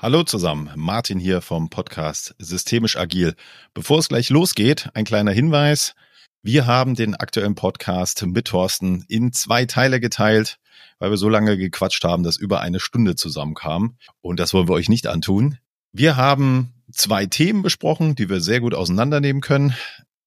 Hallo zusammen, Martin hier vom Podcast Systemisch Agil. Bevor es gleich losgeht, ein kleiner Hinweis. Wir haben den aktuellen Podcast mit Thorsten in zwei Teile geteilt, weil wir so lange gequatscht haben, dass über eine Stunde zusammenkam. Und das wollen wir euch nicht antun. Wir haben zwei Themen besprochen, die wir sehr gut auseinandernehmen können.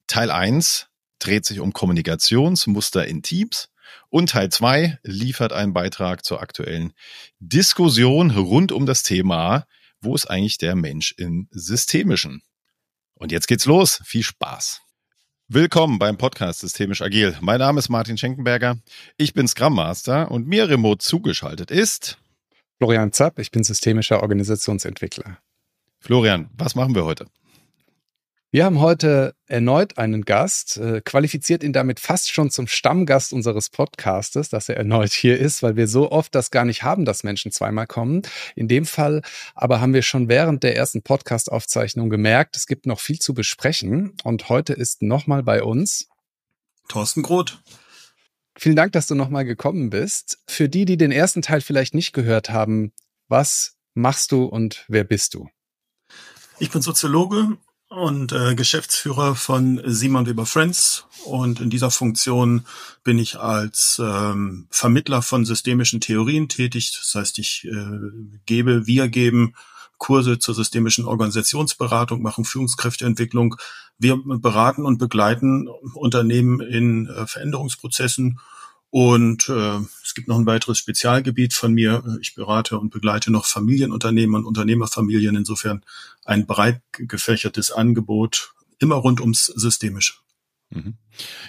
Teil eins dreht sich um Kommunikationsmuster in Teams. Und Teil 2 liefert einen Beitrag zur aktuellen Diskussion rund um das Thema, wo ist eigentlich der Mensch im Systemischen? Und jetzt geht's los. Viel Spaß. Willkommen beim Podcast Systemisch Agil. Mein Name ist Martin Schenkenberger. Ich bin Scrum Master und mir remote zugeschaltet ist Florian Zapp. Ich bin systemischer Organisationsentwickler. Florian, was machen wir heute? Wir haben heute erneut einen Gast, äh, qualifiziert ihn damit fast schon zum Stammgast unseres Podcastes, dass er erneut hier ist, weil wir so oft das gar nicht haben, dass Menschen zweimal kommen. In dem Fall aber haben wir schon während der ersten Podcast-Aufzeichnung gemerkt, es gibt noch viel zu besprechen. Und heute ist nochmal bei uns Thorsten Groth. Vielen Dank, dass du nochmal gekommen bist. Für die, die den ersten Teil vielleicht nicht gehört haben, was machst du und wer bist du? Ich bin Soziologe und äh, Geschäftsführer von Simon Weber Friends. Und in dieser Funktion bin ich als ähm, Vermittler von systemischen Theorien tätig. Das heißt, ich äh, gebe, wir geben Kurse zur systemischen Organisationsberatung, machen Führungskräfteentwicklung. Wir beraten und begleiten Unternehmen in äh, Veränderungsprozessen und äh, es gibt noch ein weiteres Spezialgebiet von mir. Ich berate und begleite noch Familienunternehmen und Unternehmerfamilien. Insofern ein breit gefächertes Angebot, immer rund ums Systemische. Mhm.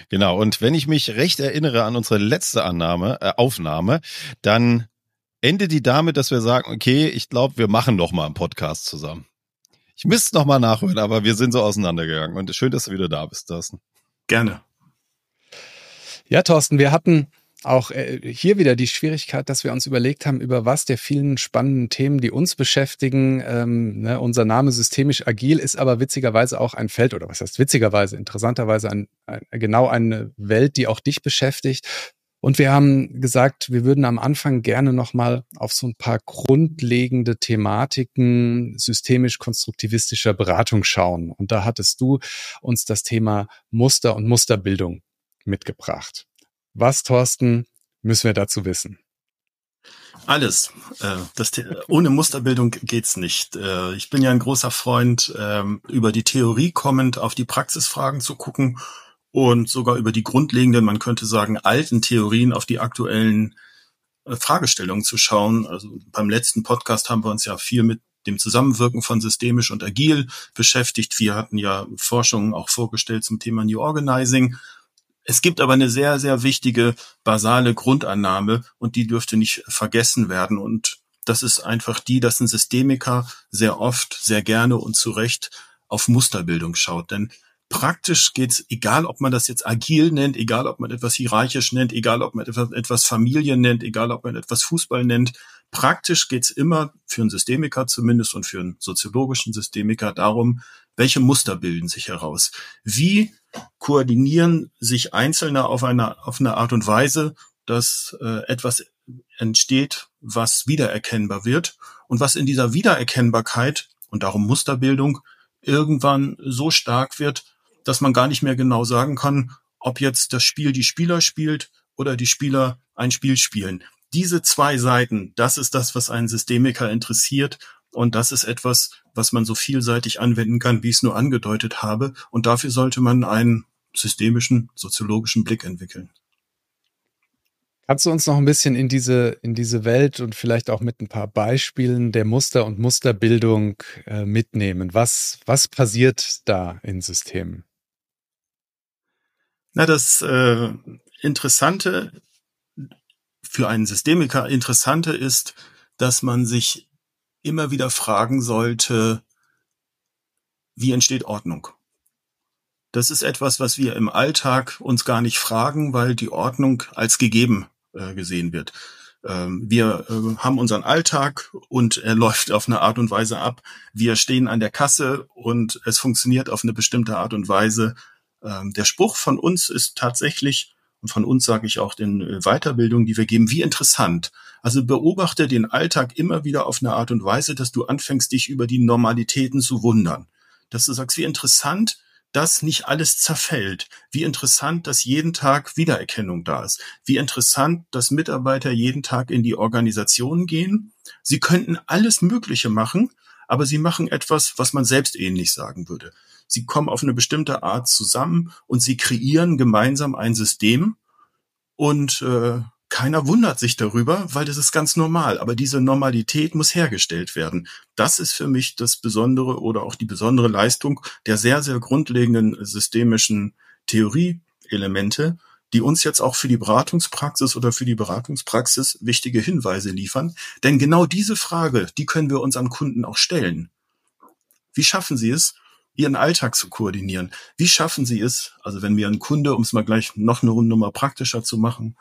Genau. Und wenn ich mich recht erinnere an unsere letzte Annahme, äh, Aufnahme, dann endet die damit, dass wir sagen, okay, ich glaube, wir machen noch mal einen Podcast zusammen. Ich müsste noch mal nachhören, aber wir sind so auseinandergegangen. Und schön, dass du wieder da bist, Thorsten. Gerne. Ja, Thorsten, wir hatten auch äh, hier wieder die Schwierigkeit, dass wir uns überlegt haben, über was der vielen spannenden Themen, die uns beschäftigen. Ähm, ne, unser Name systemisch agil ist aber witzigerweise auch ein Feld, oder was heißt witzigerweise, interessanterweise ein, ein, genau eine Welt, die auch dich beschäftigt. Und wir haben gesagt, wir würden am Anfang gerne nochmal auf so ein paar grundlegende Thematiken systemisch-konstruktivistischer Beratung schauen. Und da hattest du uns das Thema Muster und Musterbildung mitgebracht. Was, Thorsten, müssen wir dazu wissen? Alles. Äh, das, ohne Musterbildung geht's nicht. Äh, ich bin ja ein großer Freund, ähm, über die Theorie kommend auf die Praxisfragen zu gucken und sogar über die grundlegenden, man könnte sagen, alten Theorien auf die aktuellen äh, Fragestellungen zu schauen. Also beim letzten Podcast haben wir uns ja viel mit dem Zusammenwirken von systemisch und agil beschäftigt. Wir hatten ja Forschungen auch vorgestellt zum Thema New Organizing es gibt aber eine sehr, sehr wichtige basale Grundannahme und die dürfte nicht vergessen werden. Und das ist einfach die, dass ein Systemiker sehr oft, sehr gerne und zu Recht auf Musterbildung schaut. Denn praktisch geht's, egal ob man das jetzt agil nennt, egal ob man etwas hierarchisch nennt, egal ob man etwas, Familien nennt, egal ob man etwas Fußball nennt, praktisch geht's immer für einen Systemiker zumindest und für einen soziologischen Systemiker darum, welche Muster bilden sich heraus? Wie koordinieren sich Einzelne auf eine, auf eine Art und Weise, dass äh, etwas entsteht, was wiedererkennbar wird und was in dieser Wiedererkennbarkeit und darum Musterbildung irgendwann so stark wird, dass man gar nicht mehr genau sagen kann, ob jetzt das Spiel die Spieler spielt oder die Spieler ein Spiel spielen. Diese zwei Seiten, das ist das, was einen Systemiker interessiert und das ist etwas, was man so vielseitig anwenden kann, wie ich es nur angedeutet habe. Und dafür sollte man einen systemischen, soziologischen Blick entwickeln. Kannst du uns noch ein bisschen in diese, in diese Welt und vielleicht auch mit ein paar Beispielen der Muster und Musterbildung äh, mitnehmen? Was, was passiert da in Systemen? Na, das äh, Interessante für einen Systemiker Interessante ist, dass man sich immer wieder fragen sollte, wie entsteht Ordnung? Das ist etwas, was wir im Alltag uns gar nicht fragen, weil die Ordnung als gegeben äh, gesehen wird. Ähm, wir äh, haben unseren Alltag und er läuft auf eine Art und Weise ab. Wir stehen an der Kasse und es funktioniert auf eine bestimmte Art und Weise. Ähm, der Spruch von uns ist tatsächlich, und von uns sage ich auch den äh, Weiterbildungen, die wir geben, wie interessant. Also beobachte den Alltag immer wieder auf eine Art und Weise, dass du anfängst, dich über die Normalitäten zu wundern. Dass du sagst, wie interessant, dass nicht alles zerfällt. Wie interessant, dass jeden Tag Wiedererkennung da ist. Wie interessant, dass Mitarbeiter jeden Tag in die Organisation gehen. Sie könnten alles Mögliche machen, aber sie machen etwas, was man selbst ähnlich sagen würde. Sie kommen auf eine bestimmte Art zusammen und sie kreieren gemeinsam ein System und äh, keiner wundert sich darüber, weil das ist ganz normal. Aber diese Normalität muss hergestellt werden. Das ist für mich das Besondere oder auch die besondere Leistung der sehr, sehr grundlegenden systemischen Theorieelemente, die uns jetzt auch für die Beratungspraxis oder für die Beratungspraxis wichtige Hinweise liefern. Denn genau diese Frage, die können wir unseren Kunden auch stellen. Wie schaffen Sie es, ihren Alltag zu koordinieren. Wie schaffen Sie es, also wenn wir einen Kunde, um es mal gleich noch eine Runde mal praktischer zu machen,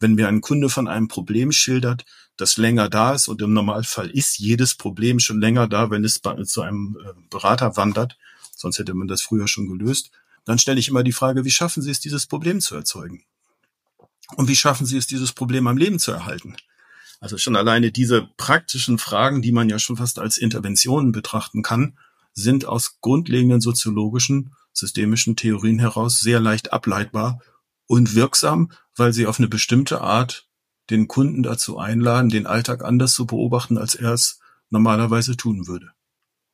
wenn mir ein Kunde von einem Problem schildert, das länger da ist und im Normalfall ist jedes Problem schon länger da, wenn es zu einem äh, Berater wandert, sonst hätte man das früher schon gelöst, dann stelle ich immer die Frage, wie schaffen Sie es, dieses Problem zu erzeugen? Und wie schaffen Sie es, dieses Problem am Leben zu erhalten? Also schon alleine diese praktischen Fragen, die man ja schon fast als Interventionen betrachten kann, sind aus grundlegenden soziologischen, systemischen Theorien heraus sehr leicht ableitbar und wirksam, weil sie auf eine bestimmte Art den Kunden dazu einladen, den Alltag anders zu beobachten, als er es normalerweise tun würde.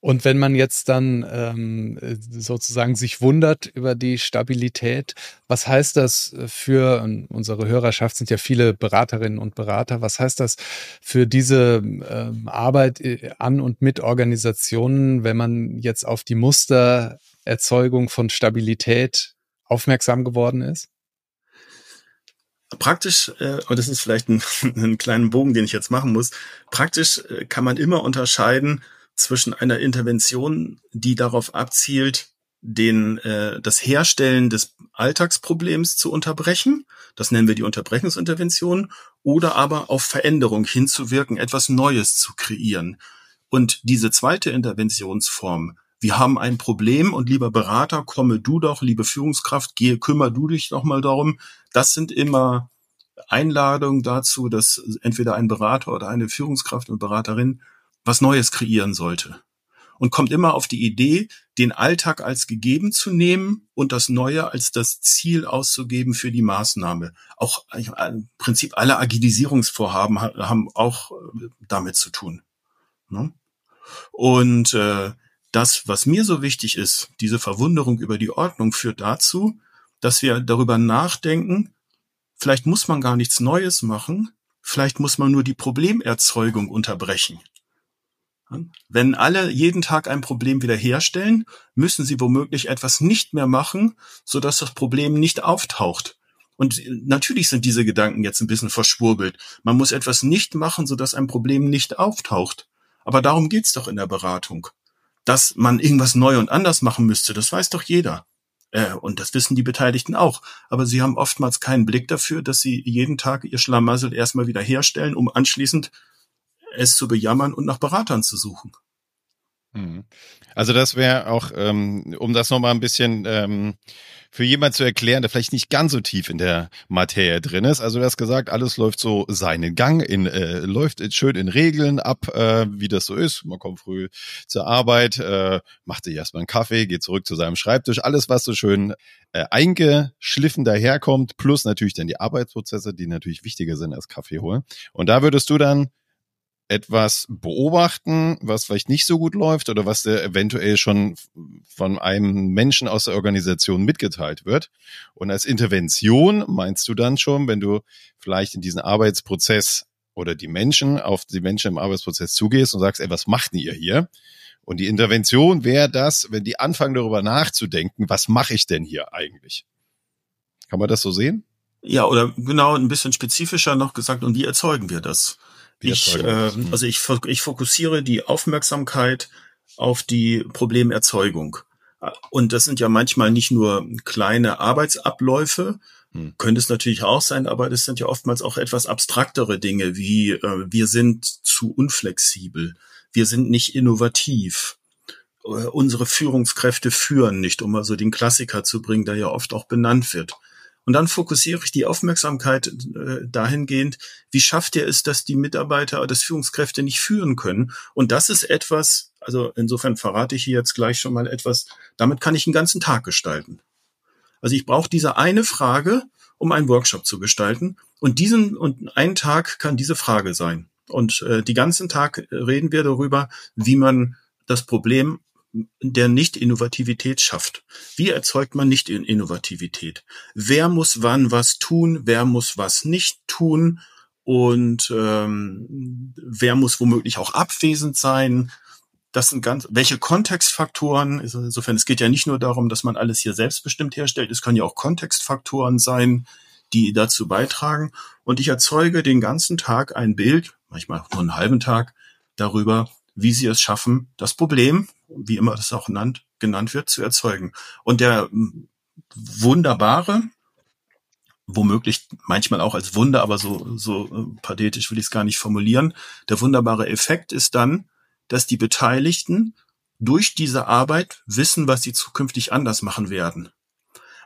Und wenn man jetzt dann ähm, sozusagen sich wundert über die Stabilität, was heißt das für unsere Hörerschaft sind ja viele Beraterinnen und Berater, was heißt das für diese ähm, Arbeit äh, an und mit Organisationen, wenn man jetzt auf die Mustererzeugung von Stabilität aufmerksam geworden ist? Praktisch, äh, und das ist vielleicht ein, ein kleinen Bogen, den ich jetzt machen muss, praktisch äh, kann man immer unterscheiden, zwischen einer Intervention, die darauf abzielt, den, äh, das Herstellen des Alltagsproblems zu unterbrechen, das nennen wir die Unterbrechungsintervention, oder aber auf Veränderung hinzuwirken, etwas Neues zu kreieren. Und diese zweite Interventionsform, wir haben ein Problem und lieber Berater, komme du doch, liebe Führungskraft, gehe, kümmer du dich doch mal darum. Das sind immer Einladungen dazu, dass entweder ein Berater oder eine Führungskraft und Beraterin was Neues kreieren sollte. Und kommt immer auf die Idee, den Alltag als gegeben zu nehmen und das Neue als das Ziel auszugeben für die Maßnahme. Auch im Prinzip alle Agilisierungsvorhaben haben auch äh, damit zu tun. Ne? Und äh, das, was mir so wichtig ist, diese Verwunderung über die Ordnung führt dazu, dass wir darüber nachdenken, vielleicht muss man gar nichts Neues machen, vielleicht muss man nur die Problemerzeugung unterbrechen. Wenn alle jeden Tag ein Problem wiederherstellen, müssen sie womöglich etwas nicht mehr machen, sodass das Problem nicht auftaucht. Und natürlich sind diese Gedanken jetzt ein bisschen verschwurbelt. Man muss etwas nicht machen, sodass ein Problem nicht auftaucht. Aber darum geht's doch in der Beratung. Dass man irgendwas neu und anders machen müsste, das weiß doch jeder. Äh, und das wissen die Beteiligten auch. Aber sie haben oftmals keinen Blick dafür, dass sie jeden Tag ihr Schlamassel erstmal wieder herstellen, um anschließend es zu bejammern und nach Beratern zu suchen. Mhm. Also das wäre auch, ähm, um das nochmal ein bisschen ähm, für jemand zu erklären, der vielleicht nicht ganz so tief in der Materie drin ist. Also du hast gesagt, alles läuft so seinen Gang, in, äh, läuft schön in Regeln ab, äh, wie das so ist. Man kommt früh zur Arbeit, äh, macht sich erstmal einen Kaffee, geht zurück zu seinem Schreibtisch. Alles, was so schön äh, eingeschliffen daherkommt, plus natürlich dann die Arbeitsprozesse, die natürlich wichtiger sind als Kaffee holen. Und da würdest du dann etwas beobachten, was vielleicht nicht so gut läuft oder was dir eventuell schon von einem Menschen aus der Organisation mitgeteilt wird. Und als Intervention meinst du dann schon, wenn du vielleicht in diesen Arbeitsprozess oder die Menschen auf die Menschen im Arbeitsprozess zugehst und sagst, ey, was macht denn ihr hier? Und die Intervention wäre das, wenn die anfangen darüber nachzudenken, was mache ich denn hier eigentlich? Kann man das so sehen? Ja, oder genau ein bisschen spezifischer noch gesagt, und wie erzeugen wir das? Ich, äh, also ich, ich fokussiere die Aufmerksamkeit auf die Problemerzeugung. Und das sind ja manchmal nicht nur kleine Arbeitsabläufe, hm. könnte es natürlich auch sein, aber das sind ja oftmals auch etwas abstraktere Dinge, wie äh, wir sind zu unflexibel, wir sind nicht innovativ, äh, unsere Führungskräfte führen nicht, um also den Klassiker zu bringen, der ja oft auch benannt wird. Und dann fokussiere ich die Aufmerksamkeit äh, dahingehend, wie schafft er es, dass die Mitarbeiter oder das Führungskräfte nicht führen können. Und das ist etwas, also insofern verrate ich hier jetzt gleich schon mal etwas, damit kann ich einen ganzen Tag gestalten. Also ich brauche diese eine Frage, um einen Workshop zu gestalten. Und diesen und ein Tag kann diese Frage sein. Und äh, die ganzen Tag reden wir darüber, wie man das Problem der Nicht-Innovativität schafft. Wie erzeugt man Nicht-Innovativität? Wer muss wann was tun? Wer muss was nicht tun? Und ähm, wer muss womöglich auch abwesend sein? Das sind ganz, welche Kontextfaktoren, insofern, es geht ja nicht nur darum, dass man alles hier selbstbestimmt herstellt, es können ja auch Kontextfaktoren sein, die dazu beitragen. Und ich erzeuge den ganzen Tag ein Bild, manchmal nur einen halben Tag, darüber, wie sie es schaffen, das Problem, wie immer das auch genannt, genannt wird, zu erzeugen. Und der wunderbare, womöglich manchmal auch als Wunder, aber so, so äh, pathetisch will ich es gar nicht formulieren, der wunderbare Effekt ist dann, dass die Beteiligten durch diese Arbeit wissen, was sie zukünftig anders machen werden.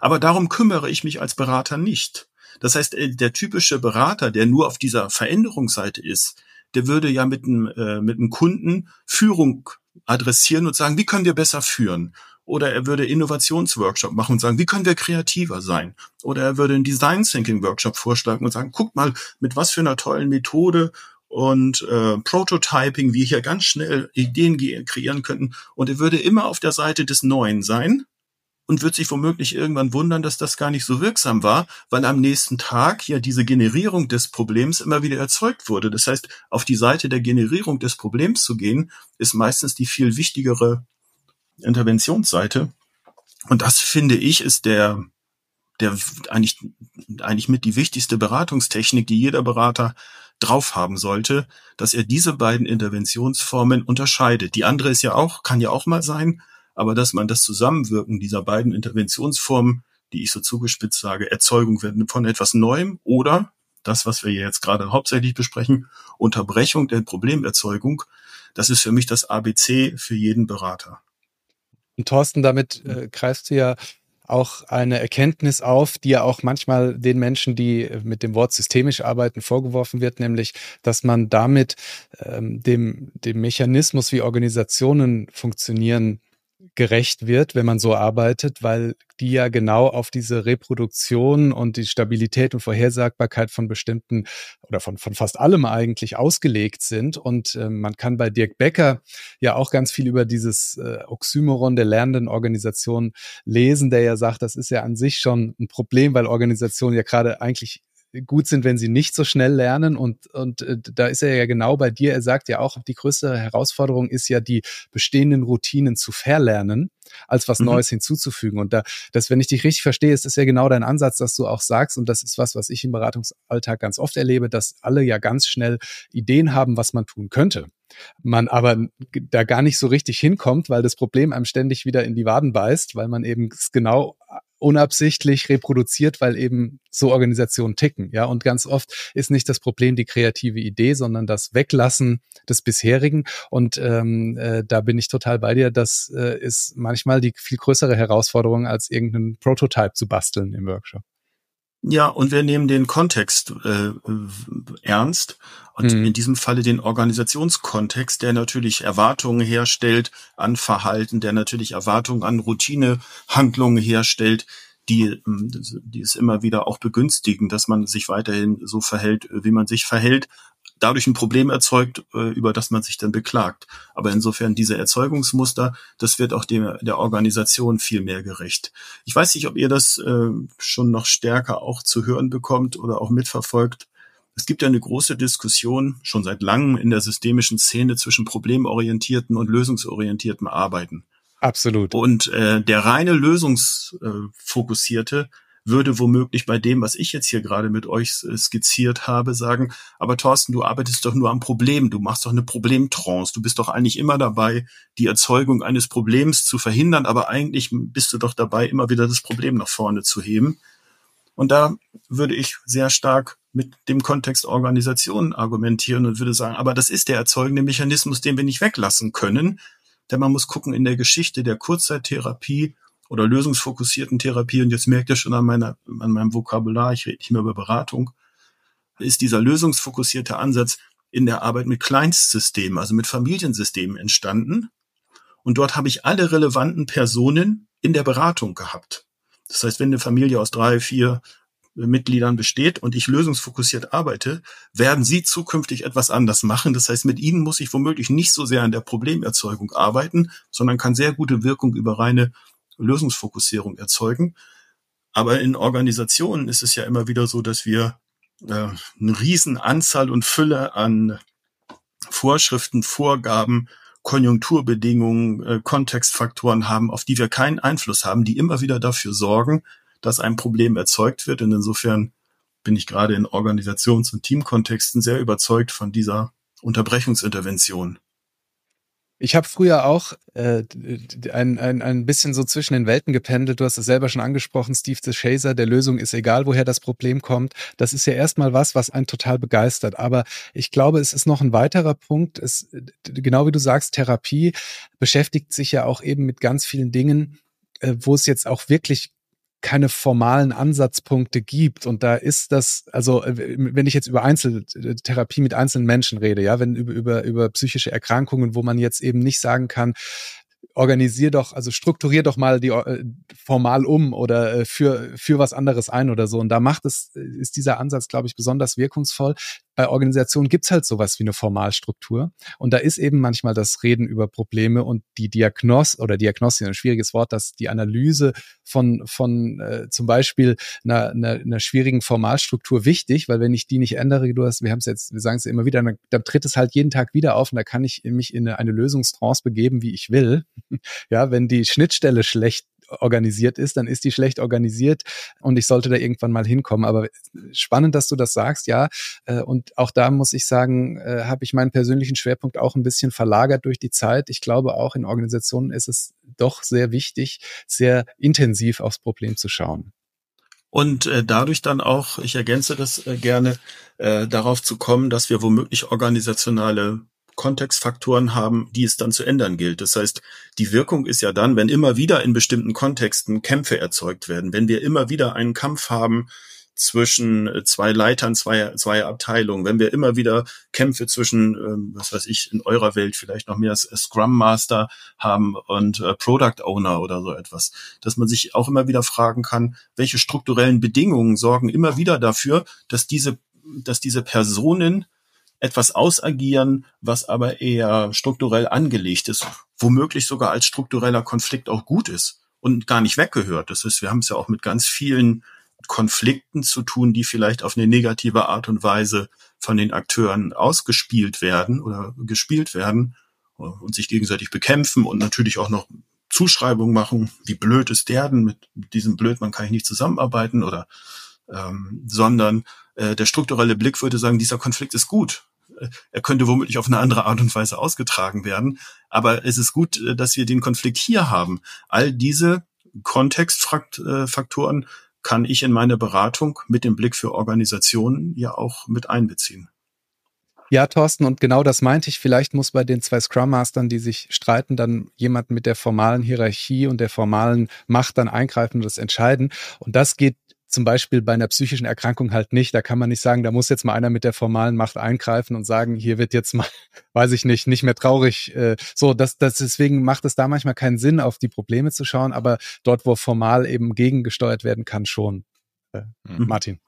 Aber darum kümmere ich mich als Berater nicht. Das heißt, äh, der typische Berater, der nur auf dieser Veränderungsseite ist, der würde ja mit einem, äh, mit einem Kunden Führung adressieren und sagen, wie können wir besser führen? Oder er würde Innovationsworkshop machen und sagen, wie können wir kreativer sein? Oder er würde einen Design Thinking Workshop vorschlagen und sagen, guck mal, mit was für einer tollen Methode und äh, Prototyping, wie hier ganz schnell Ideen kreieren könnten. Und er würde immer auf der Seite des Neuen sein und wird sich womöglich irgendwann wundern, dass das gar nicht so wirksam war, weil am nächsten Tag ja diese Generierung des Problems immer wieder erzeugt wurde. Das heißt, auf die Seite der Generierung des Problems zu gehen, ist meistens die viel wichtigere Interventionsseite. Und das finde ich ist der, der eigentlich, eigentlich mit die wichtigste Beratungstechnik, die jeder Berater drauf haben sollte, dass er diese beiden Interventionsformen unterscheidet. Die andere ist ja auch, kann ja auch mal sein, aber dass man das Zusammenwirken dieser beiden Interventionsformen, die ich so zugespitzt sage, Erzeugung von etwas Neuem oder das, was wir jetzt gerade hauptsächlich besprechen, Unterbrechung der Problemerzeugung, das ist für mich das ABC für jeden Berater. Und Thorsten, damit äh, greifst du ja auch eine Erkenntnis auf, die ja auch manchmal den Menschen, die mit dem Wort systemisch arbeiten, vorgeworfen wird, nämlich, dass man damit ähm, dem, dem Mechanismus, wie Organisationen funktionieren, gerecht wird, wenn man so arbeitet, weil die ja genau auf diese Reproduktion und die Stabilität und Vorhersagbarkeit von bestimmten oder von, von fast allem eigentlich ausgelegt sind. Und äh, man kann bei Dirk Becker ja auch ganz viel über dieses äh, Oxymoron der lernenden Organisation lesen, der ja sagt, das ist ja an sich schon ein Problem, weil Organisationen ja gerade eigentlich gut sind, wenn sie nicht so schnell lernen. Und, und äh, da ist er ja genau bei dir. Er sagt ja auch, die größte Herausforderung ist ja, die bestehenden Routinen zu verlernen, als was mhm. Neues hinzuzufügen. Und da, das, wenn ich dich richtig verstehe, ist das ja genau dein Ansatz, dass du auch sagst. Und das ist was, was ich im Beratungsalltag ganz oft erlebe, dass alle ja ganz schnell Ideen haben, was man tun könnte man aber da gar nicht so richtig hinkommt, weil das Problem einem ständig wieder in die Waden beißt, weil man eben genau unabsichtlich reproduziert, weil eben so Organisationen ticken. Ja, und ganz oft ist nicht das Problem die kreative Idee, sondern das Weglassen des bisherigen. Und ähm, äh, da bin ich total bei dir. Das äh, ist manchmal die viel größere Herausforderung, als irgendeinen Prototype zu basteln im Workshop. Ja, und wir nehmen den Kontext äh, ernst und mhm. in diesem Falle den Organisationskontext, der natürlich Erwartungen herstellt an Verhalten, der natürlich Erwartungen an Routinehandlungen herstellt, die, ähm, die es immer wieder auch begünstigen, dass man sich weiterhin so verhält, wie man sich verhält, dadurch ein Problem erzeugt, äh, über das man sich dann beklagt. Aber insofern diese Erzeugungsmuster, das wird auch dem, der Organisation viel mehr gerecht. Ich weiß nicht, ob ihr das äh, schon noch stärker auch zu hören bekommt oder auch mitverfolgt. Es gibt ja eine große Diskussion schon seit langem in der systemischen Szene zwischen problemorientierten und lösungsorientierten Arbeiten. Absolut. Und äh, der reine lösungsfokussierte würde womöglich bei dem, was ich jetzt hier gerade mit euch skizziert habe, sagen, aber Thorsten, du arbeitest doch nur am Problem, du machst doch eine Problemtrance, du bist doch eigentlich immer dabei, die Erzeugung eines Problems zu verhindern, aber eigentlich bist du doch dabei, immer wieder das Problem nach vorne zu heben. Und da würde ich sehr stark mit dem Kontext Organisation argumentieren und würde sagen, aber das ist der erzeugende Mechanismus, den wir nicht weglassen können, denn man muss gucken in der Geschichte der Kurzzeittherapie oder lösungsfokussierten Therapie, und jetzt merkt ihr schon an, meiner, an meinem Vokabular, ich rede nicht mehr über Beratung, ist dieser lösungsfokussierte Ansatz in der Arbeit mit Kleinstsystemen, also mit Familiensystemen entstanden. Und dort habe ich alle relevanten Personen in der Beratung gehabt. Das heißt, wenn eine Familie aus drei, vier Mitgliedern besteht und ich lösungsfokussiert arbeite, werden sie zukünftig etwas anders machen. Das heißt, mit ihnen muss ich womöglich nicht so sehr an der Problemerzeugung arbeiten, sondern kann sehr gute Wirkung über reine Lösungsfokussierung erzeugen. Aber in Organisationen ist es ja immer wieder so, dass wir äh, eine riesen Anzahl und Fülle an Vorschriften, Vorgaben, Konjunkturbedingungen, äh, Kontextfaktoren haben, auf die wir keinen Einfluss haben, die immer wieder dafür sorgen, dass ein Problem erzeugt wird. Und insofern bin ich gerade in Organisations- und Teamkontexten sehr überzeugt von dieser Unterbrechungsintervention. Ich habe früher auch äh, ein, ein, ein bisschen so zwischen den Welten gependelt. Du hast es selber schon angesprochen, Steve the Chaser, der Lösung ist egal, woher das Problem kommt. Das ist ja erstmal was, was einen total begeistert. Aber ich glaube, es ist noch ein weiterer Punkt. Es, genau wie du sagst, Therapie beschäftigt sich ja auch eben mit ganz vielen Dingen, äh, wo es jetzt auch wirklich keine formalen Ansatzpunkte gibt. Und da ist das, also äh, wenn ich jetzt über Einzeltherapie mit einzelnen Menschen rede, ja, wenn über, über, über psychische Erkrankungen, wo man jetzt eben nicht sagen kann, organisier doch, also strukturier doch mal die äh, formal um oder äh, für für was anderes ein oder so. Und da macht es ist dieser Ansatz, glaube ich, besonders wirkungsvoll. Bei Organisationen gibt's halt sowas wie eine Formalstruktur und da ist eben manchmal das Reden über Probleme und die Diagnos oder Diagnostik, ein schwieriges Wort, dass die Analyse von von äh, zum Beispiel einer, einer, einer schwierigen Formalstruktur wichtig, weil wenn ich die nicht ändere, du hast, wir haben es jetzt, wir sagen es ja immer wieder, dann, dann tritt es halt jeden Tag wieder auf und da kann ich mich in eine, eine Lösungstrance begeben, wie ich will. Ja, wenn die Schnittstelle schlecht organisiert ist, dann ist die schlecht organisiert und ich sollte da irgendwann mal hinkommen. Aber spannend, dass du das sagst, ja. Äh, und auch da muss ich sagen, äh, habe ich meinen persönlichen Schwerpunkt auch ein bisschen verlagert durch die Zeit. Ich glaube, auch in Organisationen ist es doch sehr wichtig, sehr intensiv aufs Problem zu schauen und äh, dadurch dann auch, ich ergänze das äh, gerne, äh, darauf zu kommen, dass wir womöglich organisationale Kontextfaktoren haben, die es dann zu ändern gilt. Das heißt, die Wirkung ist ja dann, wenn immer wieder in bestimmten Kontexten Kämpfe erzeugt werden, wenn wir immer wieder einen Kampf haben zwischen äh, zwei Leitern, zwei, zwei Abteilungen, wenn wir immer wieder Kämpfe zwischen, ähm, was weiß ich, in eurer Welt vielleicht noch mehr Scrum Master haben und äh, Product Owner oder so etwas, dass man sich auch immer wieder fragen kann, welche strukturellen Bedingungen sorgen immer wieder dafür, dass diese, dass diese Personen etwas ausagieren, was aber eher strukturell angelegt ist, womöglich sogar als struktureller Konflikt auch gut ist und gar nicht weggehört. Das ist, wir haben es ja auch mit ganz vielen Konflikten zu tun, die vielleicht auf eine negative Art und Weise von den Akteuren ausgespielt werden oder gespielt werden und sich gegenseitig bekämpfen und natürlich auch noch Zuschreibungen machen, wie blöd ist der denn, mit diesem Blödmann kann ich nicht zusammenarbeiten oder ähm, sondern äh, der strukturelle Blick würde sagen, dieser Konflikt ist gut. Er könnte womöglich auf eine andere Art und Weise ausgetragen werden, aber es ist gut, äh, dass wir den Konflikt hier haben. All diese Kontextfaktoren kann ich in meine Beratung mit dem Blick für Organisationen ja auch mit einbeziehen. Ja, Thorsten, und genau das meinte ich. Vielleicht muss bei den zwei Scrum Mastern, die sich streiten, dann jemand mit der formalen Hierarchie und der formalen Macht dann eingreifen und das entscheiden. Und das geht zum Beispiel bei einer psychischen Erkrankung halt nicht. Da kann man nicht sagen, da muss jetzt mal einer mit der formalen Macht eingreifen und sagen, hier wird jetzt mal, weiß ich nicht, nicht mehr traurig. Äh, so, das, das deswegen macht es da manchmal keinen Sinn, auf die Probleme zu schauen, aber dort, wo formal eben gegengesteuert werden kann, schon. Äh, mhm. Martin.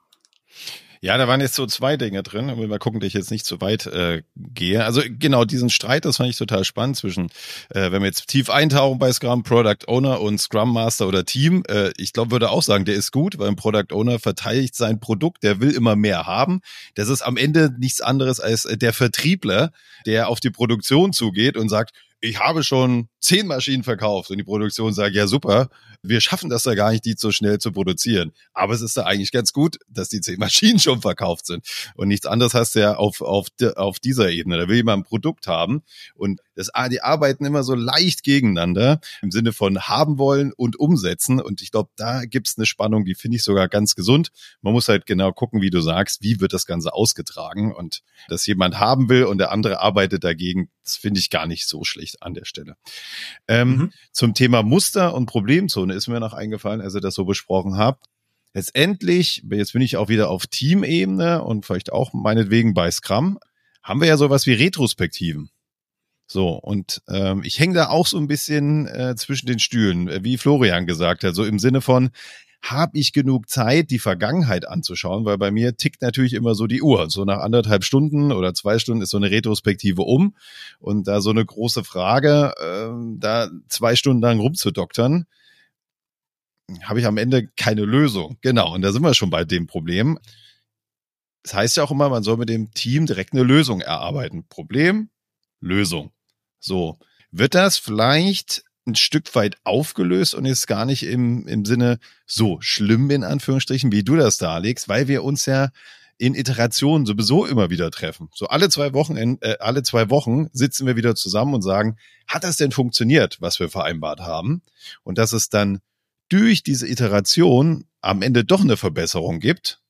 Ja, da waren jetzt so zwei Dinge drin. Mal gucken, dass ich jetzt nicht zu weit äh, gehe. Also genau, diesen Streit, das fand ich total spannend zwischen, äh, wenn wir jetzt tief eintauchen bei Scrum, Product Owner und Scrum Master oder Team. Äh, ich glaube, würde auch sagen, der ist gut, weil ein Product Owner verteidigt sein Produkt, der will immer mehr haben. Das ist am Ende nichts anderes als der Vertriebler, der auf die Produktion zugeht und sagt, ich habe schon zehn Maschinen verkauft und die Produktion sagt, ja super, wir schaffen das da gar nicht, die so schnell zu produzieren. Aber es ist da eigentlich ganz gut, dass die zehn Maschinen schon verkauft sind. Und nichts anderes hast du ja auf, auf, auf dieser Ebene. Da will jemand ein Produkt haben und das, die arbeiten immer so leicht gegeneinander im Sinne von haben wollen und umsetzen. Und ich glaube, da gibt's eine Spannung, die finde ich sogar ganz gesund. Man muss halt genau gucken, wie du sagst, wie wird das Ganze ausgetragen und dass jemand haben will und der andere arbeitet dagegen, das finde ich gar nicht so schlecht an der Stelle. Ähm, mhm. Zum Thema Muster und Problemzone Stunde ist mir noch eingefallen, als ihr das so besprochen habt. Letztendlich, jetzt bin ich auch wieder auf Teamebene und vielleicht auch meinetwegen bei Scrum, haben wir ja sowas wie Retrospektiven. So, und ähm, ich hänge da auch so ein bisschen äh, zwischen den Stühlen, wie Florian gesagt hat, so im Sinne von, habe ich genug Zeit, die Vergangenheit anzuschauen, weil bei mir tickt natürlich immer so die Uhr. So nach anderthalb Stunden oder zwei Stunden ist so eine Retrospektive um und da so eine große Frage, äh, da zwei Stunden lang rumzudoktern, habe ich am Ende keine Lösung. Genau, und da sind wir schon bei dem Problem. Das heißt ja auch immer, man soll mit dem Team direkt eine Lösung erarbeiten. Problem, Lösung. So, wird das vielleicht ein Stück weit aufgelöst und ist gar nicht im, im Sinne so schlimm in Anführungsstrichen, wie du das darlegst, weil wir uns ja in Iterationen sowieso immer wieder treffen. So alle zwei Wochen, äh, alle zwei Wochen sitzen wir wieder zusammen und sagen, hat das denn funktioniert, was wir vereinbart haben? Und dass es dann durch diese Iteration am Ende doch eine Verbesserung gibt,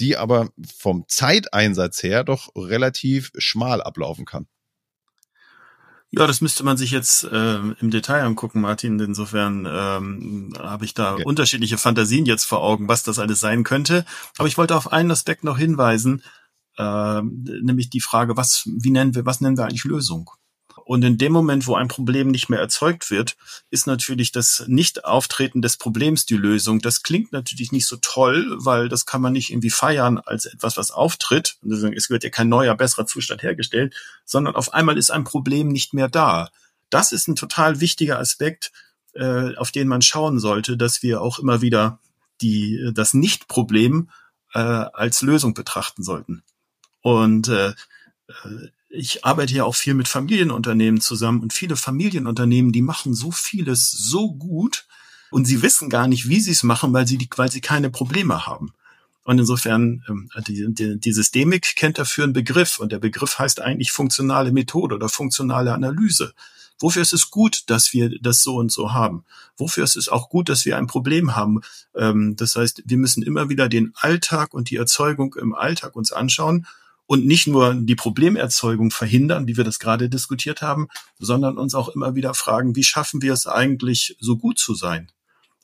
die aber vom Zeiteinsatz her doch relativ schmal ablaufen kann. Ja, das müsste man sich jetzt äh, im Detail angucken, Martin. Insofern ähm, habe ich da okay. unterschiedliche Fantasien jetzt vor Augen, was das alles sein könnte. Aber ich wollte auf einen Aspekt noch hinweisen, äh, nämlich die Frage, was, wie nennen wir, was nennen wir eigentlich Lösung? Und in dem Moment, wo ein Problem nicht mehr erzeugt wird, ist natürlich das Nicht-Auftreten des Problems die Lösung. Das klingt natürlich nicht so toll, weil das kann man nicht irgendwie feiern als etwas, was auftritt. Es wird ja kein neuer, besserer Zustand hergestellt, sondern auf einmal ist ein Problem nicht mehr da. Das ist ein total wichtiger Aspekt, äh, auf den man schauen sollte, dass wir auch immer wieder die, das Nicht-Problem äh, als Lösung betrachten sollten. Und äh, äh ich arbeite ja auch viel mit Familienunternehmen zusammen und viele Familienunternehmen, die machen so vieles so gut und sie wissen gar nicht, wie sie es machen, weil sie, die, weil sie keine Probleme haben. Und insofern, ähm, die, die, die Systemik kennt dafür einen Begriff und der Begriff heißt eigentlich funktionale Methode oder funktionale Analyse. Wofür ist es gut, dass wir das so und so haben? Wofür ist es auch gut, dass wir ein Problem haben? Ähm, das heißt, wir müssen immer wieder den Alltag und die Erzeugung im Alltag uns anschauen und nicht nur die Problemerzeugung verhindern, wie wir das gerade diskutiert haben, sondern uns auch immer wieder fragen, wie schaffen wir es eigentlich, so gut zu sein?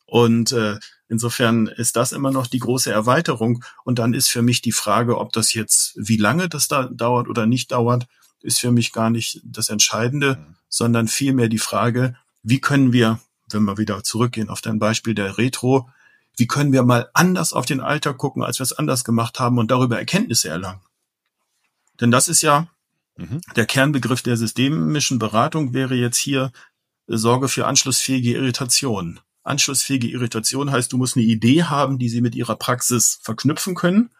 Und äh, insofern ist das immer noch die große Erweiterung. Und dann ist für mich die Frage, ob das jetzt, wie lange das da dauert oder nicht dauert, ist für mich gar nicht das Entscheidende, mhm. sondern vielmehr die Frage, wie können wir, wenn wir wieder zurückgehen auf dein Beispiel der Retro, wie können wir mal anders auf den Alltag gucken, als wir es anders gemacht haben und darüber Erkenntnisse erlangen? Denn das ist ja mhm. der Kernbegriff der systemischen Beratung wäre jetzt hier äh, Sorge für anschlussfähige Irritation. Anschlussfähige Irritation heißt, du musst eine Idee haben, die sie mit ihrer Praxis verknüpfen können.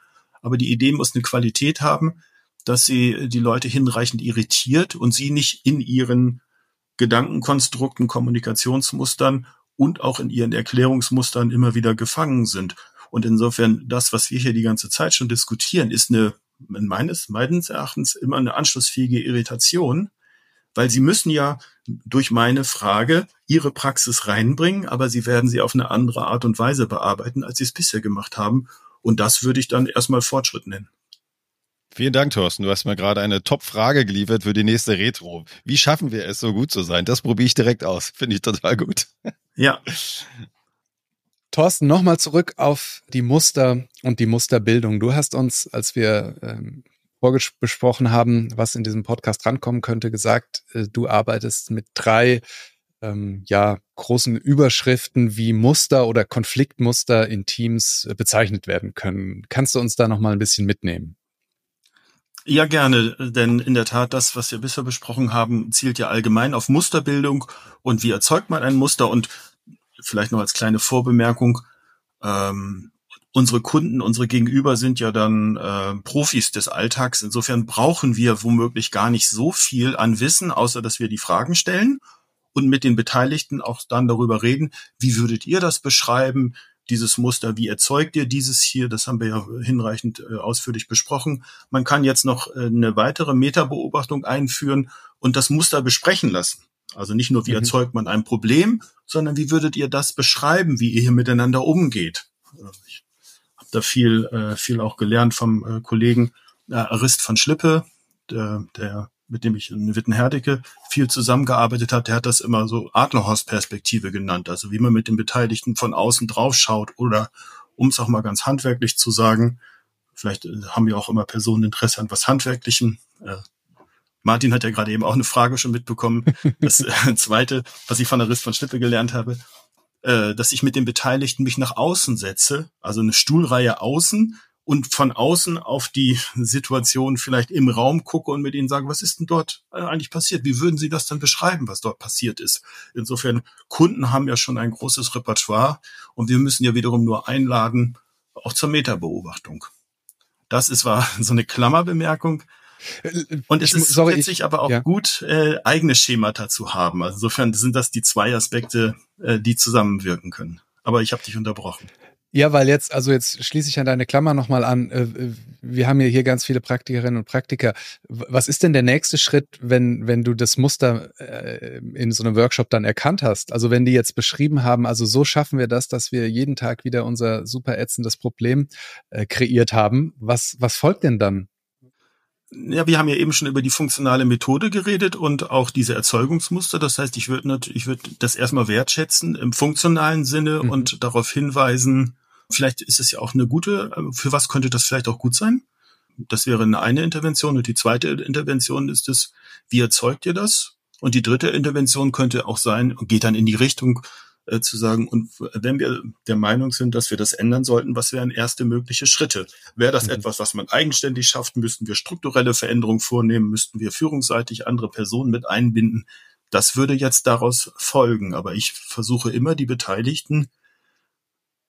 Aber die Idee muss eine Qualität haben, dass sie die Leute hinreichend irritiert und sie nicht in ihren Gedankenkonstrukten, Kommunikationsmustern und auch in ihren Erklärungsmustern immer wieder gefangen sind. Und insofern, das, was wir hier die ganze Zeit schon diskutieren, ist eine meines, meines Erachtens immer eine anschlussfähige Irritation, weil sie müssen ja durch meine Frage ihre Praxis reinbringen, aber sie werden sie auf eine andere Art und Weise bearbeiten, als sie es bisher gemacht haben. Und das würde ich dann erstmal Fortschritt nennen. Vielen Dank, Thorsten. Du hast mir gerade eine Top-Frage geliefert für die nächste Retro. Wie schaffen wir es, so gut zu sein? Das probiere ich direkt aus. Finde ich total gut. Ja. Thorsten, nochmal zurück auf die Muster und die Musterbildung. Du hast uns, als wir ähm, besprochen haben, was in diesem Podcast rankommen könnte, gesagt, äh, du arbeitest mit drei ähm, ja, großen Überschriften, wie Muster oder Konfliktmuster in Teams äh, bezeichnet werden können. Kannst du uns da nochmal ein bisschen mitnehmen? Ja, gerne, denn in der Tat, das, was wir bisher besprochen haben, zielt ja allgemein auf Musterbildung und wie erzeugt man ein Muster und vielleicht noch als kleine Vorbemerkung, ähm, unsere Kunden, unsere Gegenüber sind ja dann äh, Profis des Alltags. Insofern brauchen wir womöglich gar nicht so viel an Wissen, außer dass wir die Fragen stellen und mit den Beteiligten auch dann darüber reden, wie würdet ihr das beschreiben, dieses Muster, wie erzeugt ihr dieses hier, das haben wir ja hinreichend äh, ausführlich besprochen. Man kann jetzt noch äh, eine weitere Metabeobachtung einführen und das Muster besprechen lassen. Also nicht nur, wie mhm. erzeugt man ein Problem, sondern wie würdet ihr das beschreiben, wie ihr hier miteinander umgeht? Ich habe da viel, äh, viel auch gelernt vom äh, Kollegen äh, Arist von Schlippe, der, der mit dem ich in Wittenherdecke viel zusammengearbeitet habe, der hat das immer so Adlerhorst-Perspektive genannt. Also wie man mit den Beteiligten von außen drauf schaut oder um es auch mal ganz handwerklich zu sagen, vielleicht haben ja auch immer Personen Interesse an was Handwerklichem. Martin hat ja gerade eben auch eine Frage schon mitbekommen. Das äh, zweite, was ich von der Riss von Schlippe gelernt habe, äh, dass ich mit den Beteiligten mich nach außen setze, also eine Stuhlreihe außen und von außen auf die Situation vielleicht im Raum gucke und mit ihnen sage, was ist denn dort äh, eigentlich passiert? Wie würden Sie das dann beschreiben, was dort passiert ist? Insofern, Kunden haben ja schon ein großes Repertoire und wir müssen ja wiederum nur einladen, auch zur Metabeobachtung. Das ist war so eine Klammerbemerkung. Und es ist sorry, letztlich aber auch ja. gut, äh, eigene Schemata zu haben. Also insofern sind das die zwei Aspekte, äh, die zusammenwirken können. Aber ich habe dich unterbrochen. Ja, weil jetzt, also jetzt schließe ich an deine Klammer nochmal an. Äh, wir haben ja hier ganz viele Praktikerinnen und Praktiker. Was ist denn der nächste Schritt, wenn, wenn du das Muster äh, in so einem Workshop dann erkannt hast? Also wenn die jetzt beschrieben haben, also so schaffen wir das, dass wir jeden Tag wieder unser super ätzendes Problem äh, kreiert haben. Was, was folgt denn dann? Ja, wir haben ja eben schon über die funktionale Methode geredet und auch diese Erzeugungsmuster. Das heißt, ich würde ich würde das erstmal wertschätzen im funktionalen Sinne mhm. und darauf hinweisen, vielleicht ist es ja auch eine gute, für was könnte das vielleicht auch gut sein? Das wäre eine, eine Intervention. Und die zweite Intervention ist es, wie erzeugt ihr das? Und die dritte Intervention könnte auch sein, geht dann in die Richtung, äh, zu sagen, und wenn wir der Meinung sind, dass wir das ändern sollten, was wären erste mögliche Schritte? Wäre das mhm. etwas, was man eigenständig schafft? Müssten wir strukturelle Veränderungen vornehmen? Müssten wir führungsseitig andere Personen mit einbinden? Das würde jetzt daraus folgen. Aber ich versuche immer, die Beteiligten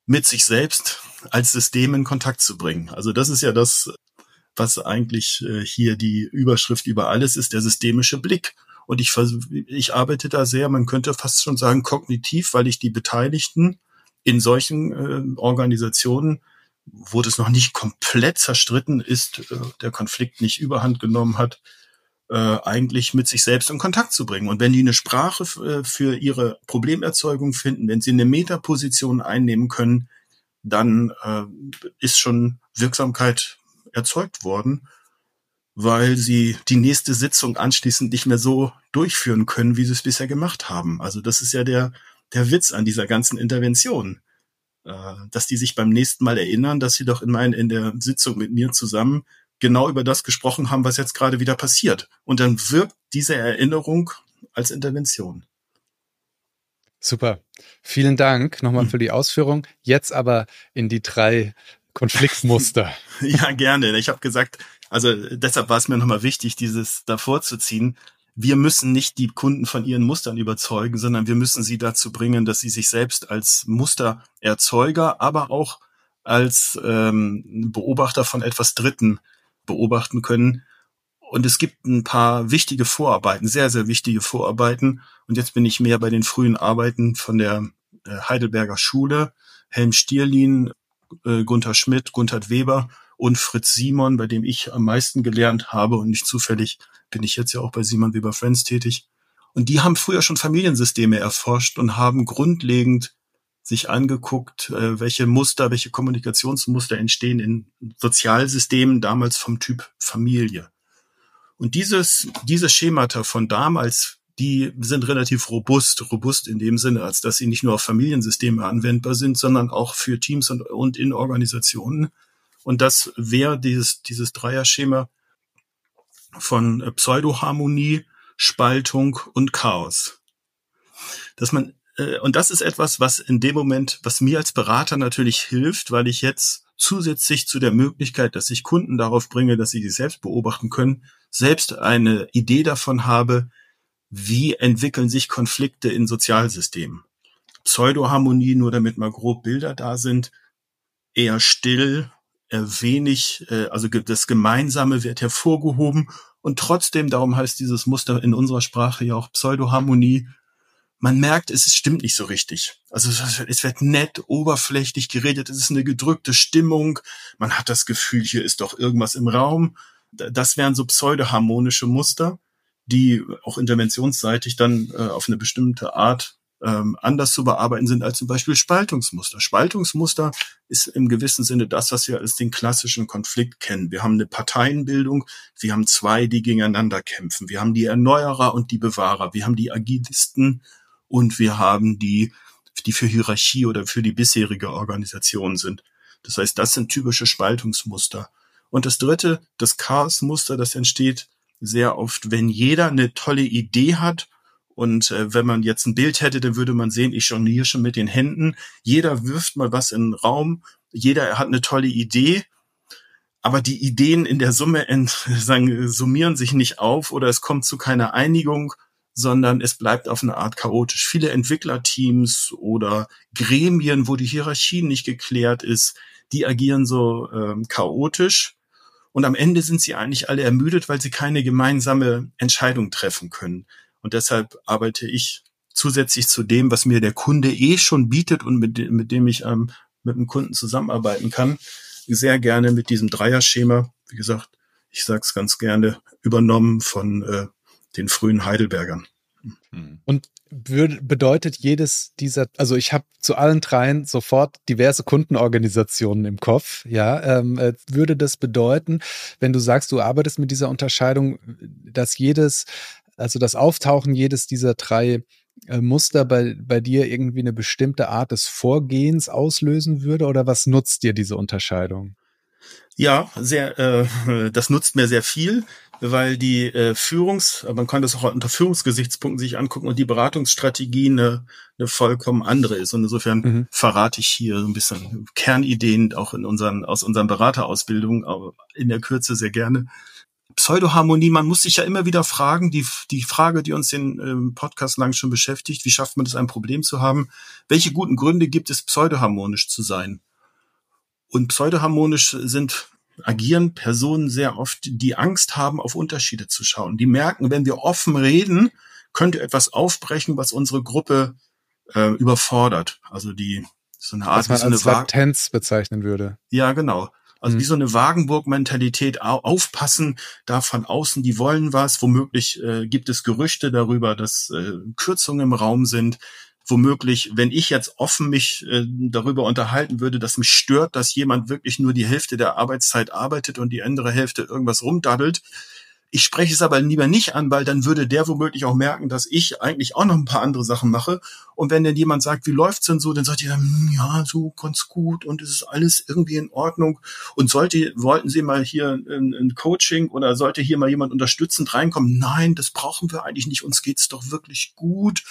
mit sich selbst als System in Kontakt zu bringen. Also das ist ja das, was eigentlich äh, hier die Überschrift über alles ist, der systemische Blick. Und ich, ich arbeite da sehr, man könnte fast schon sagen, kognitiv, weil ich die Beteiligten in solchen äh, Organisationen, wo das noch nicht komplett zerstritten ist, äh, der Konflikt nicht überhand genommen hat, äh, eigentlich mit sich selbst in Kontakt zu bringen. Und wenn die eine Sprache äh, für ihre Problemerzeugung finden, wenn sie eine Metaposition einnehmen können, dann äh, ist schon Wirksamkeit erzeugt worden weil sie die nächste Sitzung anschließend nicht mehr so durchführen können, wie sie es bisher gemacht haben. Also das ist ja der, der Witz an dieser ganzen Intervention, äh, dass die sich beim nächsten Mal erinnern, dass sie doch in, mein, in der Sitzung mit mir zusammen genau über das gesprochen haben, was jetzt gerade wieder passiert. Und dann wirkt diese Erinnerung als Intervention. Super. Vielen Dank nochmal hm. für die Ausführung. Jetzt aber in die drei Konfliktmuster. ja, gerne. Ich habe gesagt, also deshalb war es mir nochmal wichtig, dieses davor zu ziehen. Wir müssen nicht die Kunden von ihren Mustern überzeugen, sondern wir müssen sie dazu bringen, dass sie sich selbst als Mustererzeuger, aber auch als ähm, Beobachter von etwas Dritten beobachten können. Und es gibt ein paar wichtige Vorarbeiten, sehr, sehr wichtige Vorarbeiten. Und jetzt bin ich mehr bei den frühen Arbeiten von der äh, Heidelberger Schule. Helm Stierlin, äh, Gunther Schmidt, Gunther Weber und Fritz Simon, bei dem ich am meisten gelernt habe und nicht zufällig bin ich jetzt ja auch bei Simon Weber Friends tätig. Und die haben früher schon Familiensysteme erforscht und haben grundlegend sich angeguckt, äh, welche Muster, welche Kommunikationsmuster entstehen in Sozialsystemen damals vom Typ Familie. Und dieses, diese Schemata von damals, die sind relativ robust, robust in dem Sinne, als dass sie nicht nur auf Familiensysteme anwendbar sind, sondern auch für Teams und, und in Organisationen. Und das wäre dieses, dieses Dreierschema von äh, Pseudoharmonie, Spaltung und Chaos. Dass man, äh, und das ist etwas, was in dem Moment, was mir als Berater natürlich hilft, weil ich jetzt zusätzlich zu der Möglichkeit, dass ich Kunden darauf bringe, dass sie sich selbst beobachten können, selbst eine Idee davon habe, wie entwickeln sich Konflikte in Sozialsystemen. Pseudoharmonie, nur damit mal grob Bilder da sind, eher still, wenig, äh, also das Gemeinsame wird hervorgehoben und trotzdem, darum heißt dieses Muster in unserer Sprache ja auch Pseudoharmonie, man merkt, es stimmt nicht so richtig. Also es wird nett, oberflächlich geredet, es ist eine gedrückte Stimmung, man hat das Gefühl, hier ist doch irgendwas im Raum. Das wären so pseudoharmonische Muster, die auch interventionsseitig dann äh, auf eine bestimmte Art ähm, anders zu bearbeiten sind als zum Beispiel Spaltungsmuster. Spaltungsmuster ist im gewissen Sinne das, was wir als den klassischen Konflikt kennen. Wir haben eine Parteienbildung, wir haben zwei, die gegeneinander kämpfen. Wir haben die Erneuerer und die Bewahrer. Wir haben die Agilisten und wir haben die, die für Hierarchie oder für die bisherige Organisation sind. Das heißt, das sind typische Spaltungsmuster. Und das dritte, das Chaosmuster, das entsteht sehr oft, wenn jeder eine tolle Idee hat und äh, wenn man jetzt ein Bild hätte, dann würde man sehen, ich jongliere schon mit den Händen. Jeder wirft mal was in den Raum. Jeder hat eine tolle Idee. Aber die Ideen in der Summe sagen, summieren sich nicht auf oder es kommt zu keiner Einigung, sondern es bleibt auf eine Art chaotisch. Viele Entwicklerteams oder Gremien, wo die Hierarchie nicht geklärt ist, die agieren so ähm, chaotisch. Und am Ende sind sie eigentlich alle ermüdet, weil sie keine gemeinsame Entscheidung treffen können. Und deshalb arbeite ich zusätzlich zu dem, was mir der Kunde eh schon bietet und mit, dem, mit dem ich ähm, mit dem Kunden zusammenarbeiten kann, sehr gerne mit diesem Dreierschema. Wie gesagt, ich sage es ganz gerne, übernommen von äh, den frühen Heidelbergern. Hm. Und bedeutet jedes dieser, also ich habe zu allen dreien sofort diverse Kundenorganisationen im Kopf, ja, ähm, äh, würde das bedeuten, wenn du sagst, du arbeitest mit dieser Unterscheidung, dass jedes also das Auftauchen jedes dieser drei äh, Muster bei, bei dir irgendwie eine bestimmte Art des Vorgehens auslösen würde oder was nutzt dir diese Unterscheidung? Ja, sehr, äh, das nutzt mir sehr viel, weil die äh, Führungs, man kann das auch unter Führungsgesichtspunkten sich angucken und die Beratungsstrategie eine, eine vollkommen andere ist. Und insofern mhm. verrate ich hier so ein bisschen Kernideen auch in unseren, aus unseren Beraterausbildungen, aber in der Kürze sehr gerne. Pseudoharmonie, man muss sich ja immer wieder fragen, die, die Frage, die uns den ähm, Podcast lang schon beschäftigt, wie schafft man es, ein Problem zu haben? Welche guten Gründe gibt es, pseudoharmonisch zu sein? Und pseudoharmonisch sind, agieren Personen sehr oft, die Angst haben, auf Unterschiede zu schauen. Die merken, wenn wir offen reden, könnte etwas aufbrechen, was unsere Gruppe äh, überfordert. Also die so eine Art was man so eine als Latenz bezeichnen würde. Ja, genau. Also mhm. wie so eine Wagenburg-Mentalität aufpassen, da von außen, die wollen was, womöglich äh, gibt es Gerüchte darüber, dass äh, Kürzungen im Raum sind. Womöglich, wenn ich jetzt offen mich äh, darüber unterhalten würde, dass mich stört, dass jemand wirklich nur die Hälfte der Arbeitszeit arbeitet und die andere Hälfte irgendwas rumdaddelt, ich spreche es aber lieber nicht an, weil dann würde der womöglich auch merken, dass ich eigentlich auch noch ein paar andere Sachen mache. Und wenn dann jemand sagt, wie läuft's denn so, dann sagt ihr hm, ja, so ganz gut und es ist alles irgendwie in Ordnung. Und sollte, wollten Sie mal hier ein, ein Coaching oder sollte hier mal jemand unterstützend reinkommen? Nein, das brauchen wir eigentlich nicht. Uns geht's doch wirklich gut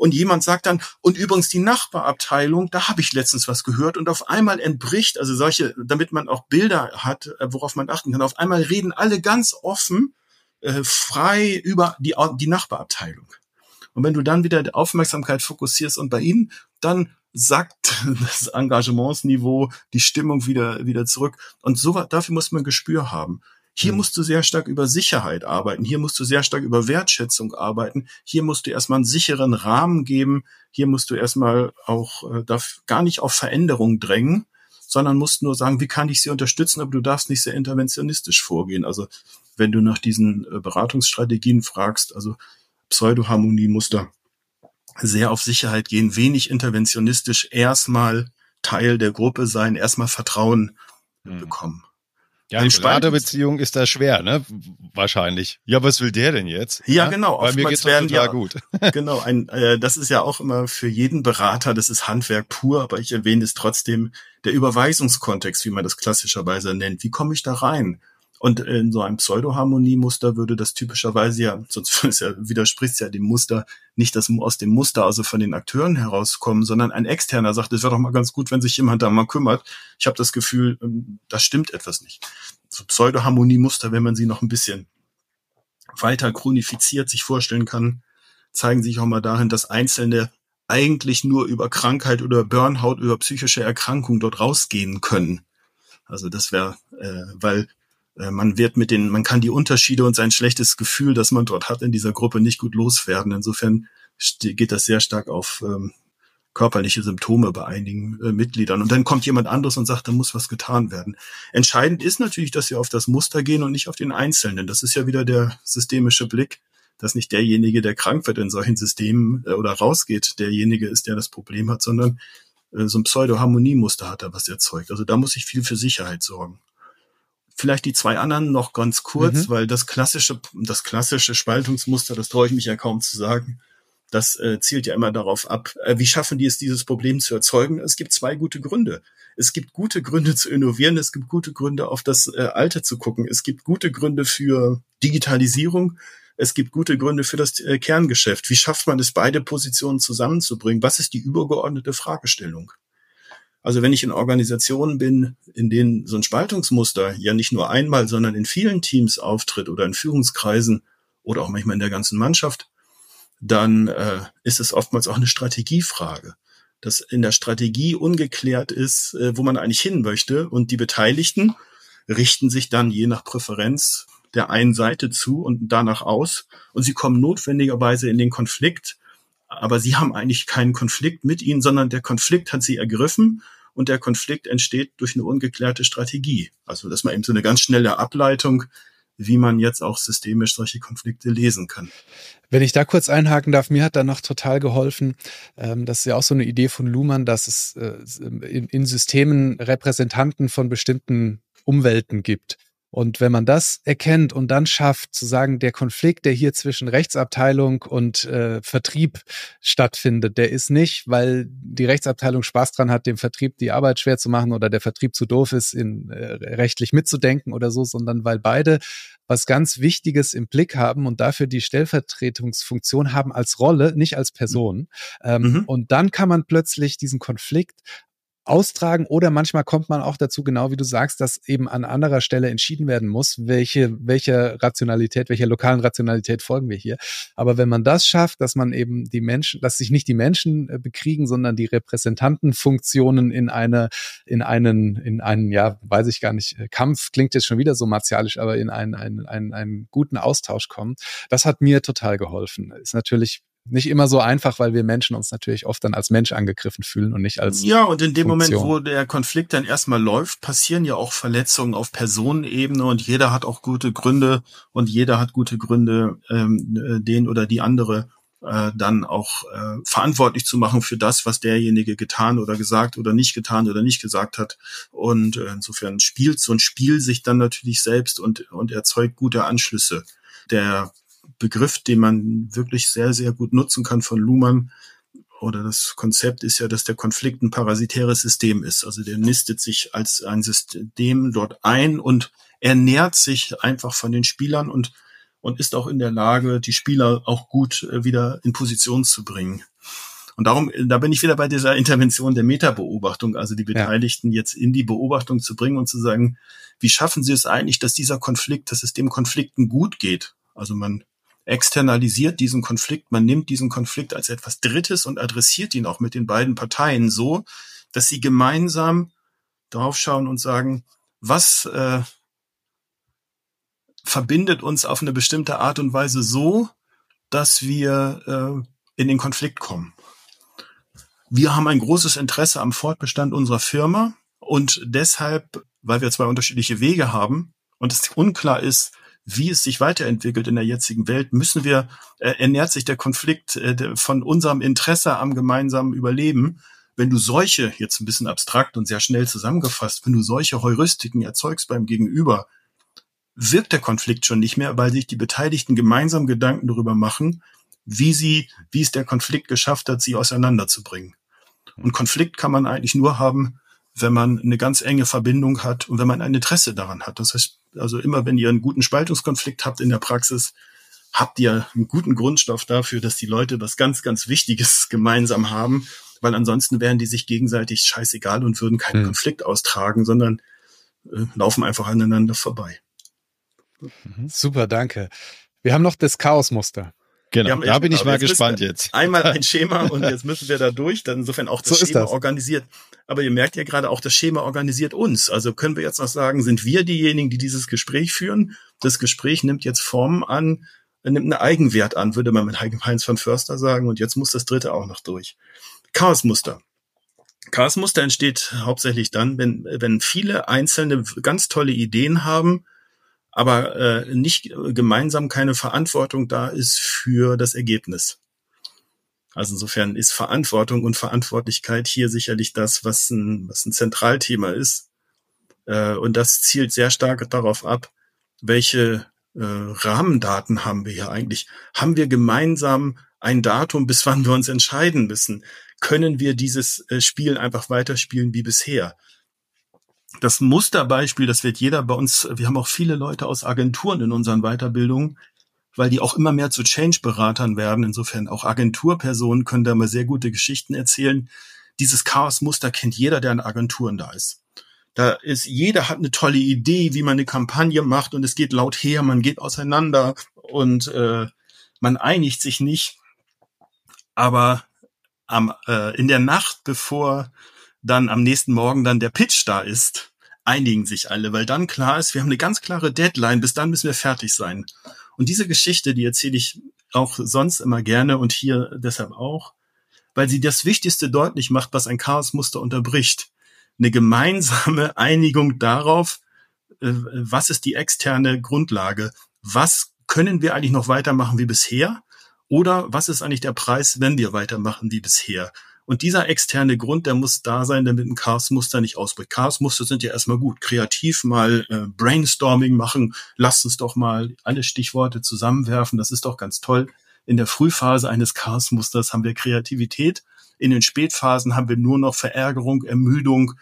und jemand sagt dann, und übrigens die Nachbarabteilung, da habe ich letztens was gehört und auf einmal entbricht, also solche, damit man auch Bilder hat, äh, worauf man achten kann, auf einmal reden alle ganz offen, äh, frei über die, die Nachbarabteilung. Und wenn du dann wieder die Aufmerksamkeit fokussierst und bei ihnen, dann sackt das Engagementsniveau, die Stimmung wieder, wieder zurück. Und so, dafür muss man Gespür haben. Hier mhm. musst du sehr stark über Sicherheit arbeiten. Hier musst du sehr stark über Wertschätzung arbeiten. Hier musst du erstmal einen sicheren Rahmen geben. Hier musst du erstmal auch äh, darf gar nicht auf Veränderung drängen, sondern musst nur sagen, wie kann ich sie unterstützen, aber du darfst nicht sehr interventionistisch vorgehen. Also wenn du nach diesen äh, Beratungsstrategien fragst, also Pseudoharmoniemuster, sehr auf Sicherheit gehen, wenig interventionistisch, erstmal Teil der Gruppe sein, erstmal Vertrauen mhm. bekommen. Ja, eine Beraterbeziehung ist da schwer, ne? Wahrscheinlich. Ja, was will der denn jetzt? Ja, ja? genau. Bei mir geht's werden total ja, gut. genau, ein, äh, das ist ja auch immer für jeden Berater, das ist Handwerk pur, aber ich erwähne es trotzdem, der Überweisungskontext, wie man das klassischerweise nennt. Wie komme ich da rein? Und in so einem Pseudoharmoniemuster würde das typischerweise ja, sonst ja, widerspricht es ja dem Muster, nicht das aus dem Muster, also von den Akteuren herauskommen, sondern ein Externer sagt, es wäre doch mal ganz gut, wenn sich jemand da mal kümmert. Ich habe das Gefühl, ähm, da stimmt etwas nicht. So Pseudoharmoniemuster, wenn man sie noch ein bisschen weiter chronifiziert sich vorstellen kann, zeigen sich auch mal darin, dass Einzelne eigentlich nur über Krankheit oder Burnout, über psychische Erkrankung dort rausgehen können. Also das wäre, äh, weil man wird mit den, man kann die Unterschiede und sein schlechtes Gefühl, das man dort hat in dieser Gruppe, nicht gut loswerden. Insofern geht das sehr stark auf ähm, körperliche Symptome bei einigen äh, Mitgliedern. Und dann kommt jemand anderes und sagt, da muss was getan werden. Entscheidend ist natürlich, dass wir auf das Muster gehen und nicht auf den Einzelnen. Das ist ja wieder der systemische Blick. dass nicht derjenige, der krank wird in solchen Systemen äh, oder rausgeht, derjenige ist, der das Problem hat, sondern äh, so ein Pseudo-Harmoniemuster hat er was erzeugt. Also da muss ich viel für Sicherheit sorgen. Vielleicht die zwei anderen noch ganz kurz, mhm. weil das klassische, das klassische Spaltungsmuster, das traue ich mich ja kaum zu sagen, das äh, zielt ja immer darauf ab, äh, wie schaffen die es, dieses Problem zu erzeugen. Es gibt zwei gute Gründe. Es gibt gute Gründe zu innovieren, es gibt gute Gründe, auf das äh, Alte zu gucken. Es gibt gute Gründe für Digitalisierung, es gibt gute Gründe für das äh, Kerngeschäft. Wie schafft man es, beide Positionen zusammenzubringen? Was ist die übergeordnete Fragestellung? Also wenn ich in Organisationen bin, in denen so ein Spaltungsmuster ja nicht nur einmal, sondern in vielen Teams auftritt oder in Führungskreisen oder auch manchmal in der ganzen Mannschaft, dann äh, ist es oftmals auch eine Strategiefrage. Dass in der Strategie ungeklärt ist, äh, wo man eigentlich hin möchte und die Beteiligten richten sich dann je nach Präferenz der einen Seite zu und danach aus und sie kommen notwendigerweise in den Konflikt, aber sie haben eigentlich keinen Konflikt mit ihnen, sondern der Konflikt hat sie ergriffen und der Konflikt entsteht durch eine ungeklärte Strategie. Also das mal eben so eine ganz schnelle Ableitung, wie man jetzt auch systemisch solche Konflikte lesen kann. Wenn ich da kurz einhaken darf, mir hat da noch total geholfen, ähm, das ist ja auch so eine Idee von Luhmann, dass es äh, in Systemen Repräsentanten von bestimmten Umwelten gibt. Und wenn man das erkennt und dann schafft, zu sagen, der Konflikt, der hier zwischen Rechtsabteilung und äh, Vertrieb stattfindet, der ist nicht, weil die Rechtsabteilung Spaß dran hat, dem Vertrieb die Arbeit schwer zu machen oder der Vertrieb zu doof ist, in, äh, rechtlich mitzudenken oder so, sondern weil beide was ganz Wichtiges im Blick haben und dafür die Stellvertretungsfunktion haben als Rolle, nicht als Person. Ähm, mhm. Und dann kann man plötzlich diesen Konflikt austragen oder manchmal kommt man auch dazu, genau wie du sagst, dass eben an anderer Stelle entschieden werden muss, welche, welche Rationalität, welcher lokalen Rationalität folgen wir hier. Aber wenn man das schafft, dass man eben die Menschen, dass sich nicht die Menschen äh, bekriegen, sondern die Repräsentantenfunktionen in eine, in einen, in einen, ja, weiß ich gar nicht, äh, Kampf klingt jetzt schon wieder so martialisch, aber in einen, einen, einen, einen guten Austausch kommen, das hat mir total geholfen. Ist natürlich nicht immer so einfach, weil wir Menschen uns natürlich oft dann als Mensch angegriffen fühlen und nicht als. Ja, und in dem Funktion. Moment, wo der Konflikt dann erstmal läuft, passieren ja auch Verletzungen auf Personenebene und jeder hat auch gute Gründe und jeder hat gute Gründe, ähm, äh, den oder die andere äh, dann auch äh, verantwortlich zu machen für das, was derjenige getan oder gesagt oder nicht getan oder nicht gesagt hat. Und äh, insofern spielt so ein Spiel sich dann natürlich selbst und, und erzeugt gute Anschlüsse. Der Begriff, den man wirklich sehr, sehr gut nutzen kann von Luhmann. Oder das Konzept ist ja, dass der Konflikt ein parasitäres System ist. Also der nistet sich als ein System dort ein und ernährt sich einfach von den Spielern und, und ist auch in der Lage, die Spieler auch gut äh, wieder in Position zu bringen. Und darum, da bin ich wieder bei dieser Intervention der Metabeobachtung, also die Beteiligten ja. jetzt in die Beobachtung zu bringen und zu sagen, wie schaffen sie es eigentlich, dass dieser Konflikt, dass es dem Konflikten gut geht? Also man externalisiert diesen Konflikt, man nimmt diesen Konflikt als etwas Drittes und adressiert ihn auch mit den beiden Parteien so, dass sie gemeinsam draufschauen und sagen, was äh, verbindet uns auf eine bestimmte Art und Weise so, dass wir äh, in den Konflikt kommen. Wir haben ein großes Interesse am Fortbestand unserer Firma und deshalb, weil wir zwei unterschiedliche Wege haben und es unklar ist, wie es sich weiterentwickelt in der jetzigen Welt, müssen wir, äh, ernährt sich der Konflikt äh, von unserem Interesse am gemeinsamen Überleben. Wenn du solche, jetzt ein bisschen abstrakt und sehr schnell zusammengefasst, wenn du solche Heuristiken erzeugst beim Gegenüber, wirkt der Konflikt schon nicht mehr, weil sich die Beteiligten gemeinsam Gedanken darüber machen, wie sie, wie es der Konflikt geschafft hat, sie auseinanderzubringen. Und Konflikt kann man eigentlich nur haben, wenn man eine ganz enge Verbindung hat und wenn man ein Interesse daran hat. Das heißt, also immer wenn ihr einen guten Spaltungskonflikt habt in der Praxis, habt ihr einen guten Grundstoff dafür, dass die Leute was ganz, ganz Wichtiges gemeinsam haben, weil ansonsten wären die sich gegenseitig scheißegal und würden keinen hm. Konflikt austragen, sondern äh, laufen einfach aneinander vorbei. Mhm. Super, danke. Wir haben noch das Chaosmuster. Genau, da bin ich mal gespannt jetzt. Einmal ein Schema und jetzt müssen wir da durch. Dann insofern auch das so Schema das. organisiert. Aber ihr merkt ja gerade auch, das Schema organisiert uns. Also können wir jetzt noch sagen, sind wir diejenigen, die dieses Gespräch führen? Das Gespräch nimmt jetzt Formen an, nimmt einen Eigenwert an, würde man mit Heinz von Förster sagen. Und jetzt muss das dritte auch noch durch. Chaosmuster. Chaosmuster entsteht hauptsächlich dann, wenn, wenn viele einzelne ganz tolle Ideen haben, aber äh, nicht gemeinsam keine Verantwortung da ist für das Ergebnis. Also insofern ist Verantwortung und Verantwortlichkeit hier sicherlich das, was ein, was ein Zentralthema ist. Äh, und das zielt sehr stark darauf ab, welche äh, Rahmendaten haben wir hier eigentlich? Haben wir gemeinsam ein Datum, bis wann wir uns entscheiden müssen? Können wir dieses äh, Spiel einfach weiterspielen wie bisher? Das Musterbeispiel, das wird jeder bei uns, wir haben auch viele Leute aus Agenturen in unseren Weiterbildungen, weil die auch immer mehr zu Change-Beratern werden. Insofern auch Agenturpersonen können da mal sehr gute Geschichten erzählen. Dieses Chaos-Muster kennt jeder, der in Agenturen da ist. Da ist, jeder hat eine tolle Idee, wie man eine Kampagne macht und es geht laut her, man geht auseinander und äh, man einigt sich nicht. Aber am, äh, in der Nacht, bevor dann am nächsten Morgen dann der Pitch da ist, einigen sich alle, weil dann klar ist, wir haben eine ganz klare Deadline, bis dann müssen wir fertig sein. Und diese Geschichte, die erzähle ich auch sonst immer gerne und hier deshalb auch, weil sie das Wichtigste deutlich macht, was ein Chaosmuster unterbricht. Eine gemeinsame Einigung darauf, äh, was ist die externe Grundlage? Was können wir eigentlich noch weitermachen wie bisher? Oder was ist eigentlich der Preis, wenn wir weitermachen wie bisher? Und dieser externe Grund, der muss da sein, damit ein Chaosmuster nicht ausbricht. Chaosmuster sind ja erstmal gut. Kreativ mal äh, Brainstorming machen. Lasst uns doch mal alle Stichworte zusammenwerfen. Das ist doch ganz toll. In der Frühphase eines Chaosmusters haben wir Kreativität. In den Spätphasen haben wir nur noch Verärgerung, Ermüdung,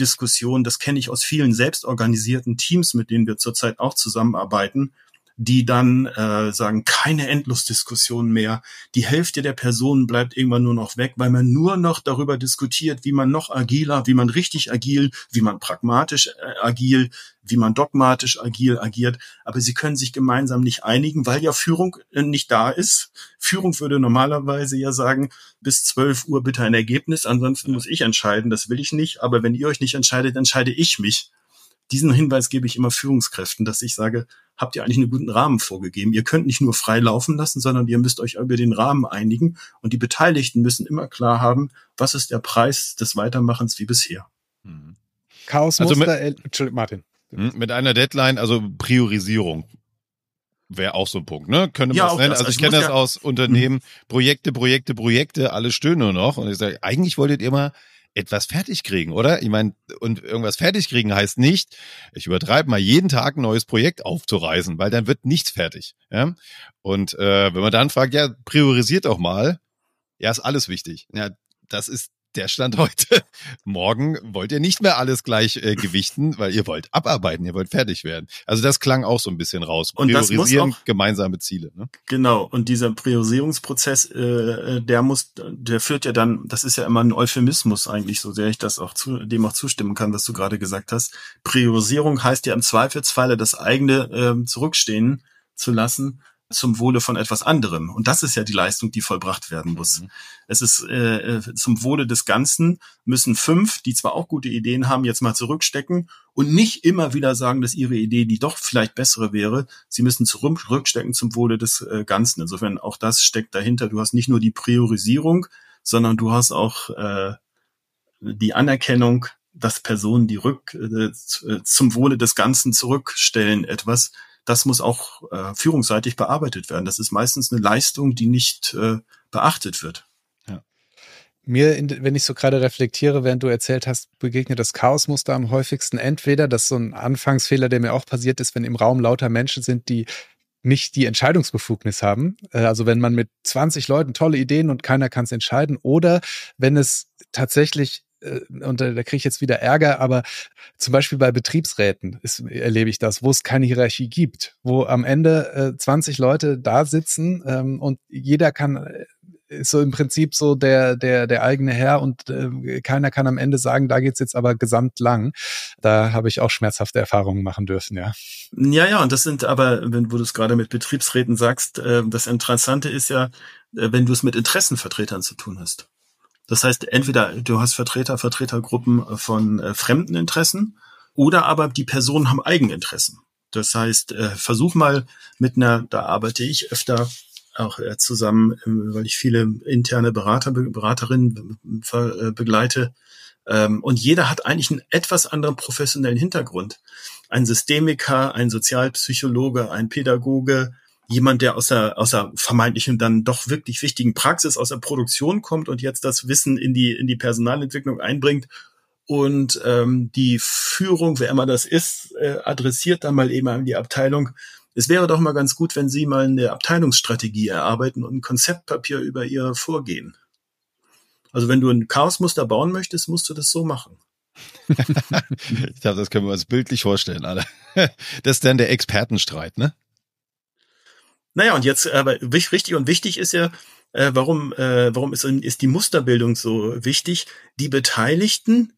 Diskussion. Das kenne ich aus vielen selbstorganisierten Teams, mit denen wir zurzeit auch zusammenarbeiten die dann äh, sagen, keine Endlosdiskussion mehr. Die Hälfte der Personen bleibt irgendwann nur noch weg, weil man nur noch darüber diskutiert, wie man noch agiler, wie man richtig agil, wie man pragmatisch äh, agil, wie man dogmatisch agil agiert. Aber sie können sich gemeinsam nicht einigen, weil ja Führung äh, nicht da ist. Führung würde normalerweise ja sagen, bis 12 Uhr bitte ein Ergebnis, ansonsten muss ich entscheiden, das will ich nicht. Aber wenn ihr euch nicht entscheidet, entscheide ich mich diesen Hinweis gebe ich immer Führungskräften, dass ich sage, habt ihr eigentlich einen guten Rahmen vorgegeben? Ihr könnt nicht nur frei laufen lassen, sondern ihr müsst euch über den Rahmen einigen und die Beteiligten müssen immer klar haben, was ist der Preis des Weitermachens wie bisher. Mhm. Chaosmuster, also mit, Entschuldigung, Martin. Hm, mit einer Deadline, also Priorisierung wäre auch so ein Punkt, ne? Könnte man ja, das nennen. Das. Also, ich kenne das ja aus Unternehmen, Projekte, Projekte, Projekte, alles stöhnen nur noch. Und ich sage, eigentlich wolltet ihr mal etwas fertig kriegen, oder? Ich meine, und irgendwas fertig kriegen heißt nicht, ich übertreibe mal jeden Tag ein neues Projekt aufzureisen, weil dann wird nichts fertig. Ja? Und äh, wenn man dann fragt, ja, priorisiert doch mal, ja, ist alles wichtig. Ja, das ist der Stand heute. Morgen wollt ihr nicht mehr alles gleich äh, gewichten, weil ihr wollt abarbeiten, ihr wollt fertig werden. Also das klang auch so ein bisschen raus. Und Priorisieren auch, gemeinsame Ziele. Ne? Genau. Und dieser Priorisierungsprozess, äh, äh, der muss, der führt ja dann, das ist ja immer ein Euphemismus eigentlich, so sehr ich das auch zu, dem auch zustimmen kann, was du gerade gesagt hast. Priorisierung heißt ja im Zweifelsfalle das eigene äh, zurückstehen zu lassen zum Wohle von etwas anderem. Und das ist ja die Leistung, die vollbracht werden muss. Mhm. Es ist äh, äh, zum Wohle des Ganzen müssen fünf, die zwar auch gute Ideen haben, jetzt mal zurückstecken und nicht immer wieder sagen, dass ihre Idee die doch vielleicht bessere wäre. Sie müssen zurückstecken zum Wohle des äh, Ganzen. Insofern auch das steckt dahinter. Du hast nicht nur die Priorisierung, sondern du hast auch äh, die Anerkennung, dass Personen, die rück äh, zum Wohle des Ganzen zurückstellen, etwas, das muss auch äh, führungsseitig bearbeitet werden. Das ist meistens eine Leistung, die nicht äh, beachtet wird. Ja. Mir, wenn ich so gerade reflektiere, während du erzählt hast, begegnet das Chaosmuster am häufigsten entweder, das ist so ein Anfangsfehler, der mir auch passiert ist, wenn im Raum lauter Menschen sind, die nicht die Entscheidungsbefugnis haben. Äh, also wenn man mit 20 Leuten tolle Ideen und keiner kann es entscheiden oder wenn es tatsächlich und da, da kriege ich jetzt wieder Ärger, aber zum Beispiel bei Betriebsräten ist, erlebe ich das, wo es keine Hierarchie gibt, wo am Ende äh, 20 Leute da sitzen ähm, und jeder kann äh, ist so im Prinzip so der der der eigene Herr und äh, keiner kann am Ende sagen, da geht's jetzt aber gesamt lang. Da habe ich auch schmerzhafte Erfahrungen machen dürfen, ja. Ja, ja, und das sind aber, wenn du es gerade mit Betriebsräten sagst, äh, das Interessante ist ja, äh, wenn du es mit Interessenvertretern zu tun hast. Das heißt, entweder du hast Vertreter, Vertretergruppen von äh, fremden Interessen oder aber die Personen haben Eigeninteressen. Das heißt, äh, versuch mal mit einer, da arbeite ich öfter auch äh, zusammen, äh, weil ich viele interne Berater, Beraterinnen äh, begleite, Ähm, und jeder hat eigentlich einen etwas anderen professionellen Hintergrund. Ein Systemiker, ein Sozialpsychologe, ein Pädagoge, jemand, der aus der, aus der vermeintlichen dann doch wirklich wichtigen Praxis, aus der Produktion kommt und jetzt das Wissen in die, in die Personalentwicklung einbringt und ähm, die Führung, wer immer das ist, äh, adressiert dann mal eben an die Abteilung. Es wäre doch mal ganz gut, wenn Sie mal eine Abteilungsstrategie erarbeiten und ein Konzeptpapier über Ihr Vorgehen. Also wenn du ein Chaosmuster bauen möchtest, musst du das so machen. ich glaube, das können wir uns bildlich vorstellen, alle. Das ist dann der Expertenstreit, ne? Naja, und jetzt aber richtig und wichtig ist ja, äh, warum, äh, warum ist, ist die Musterbildung so wichtig? Die Beteiligten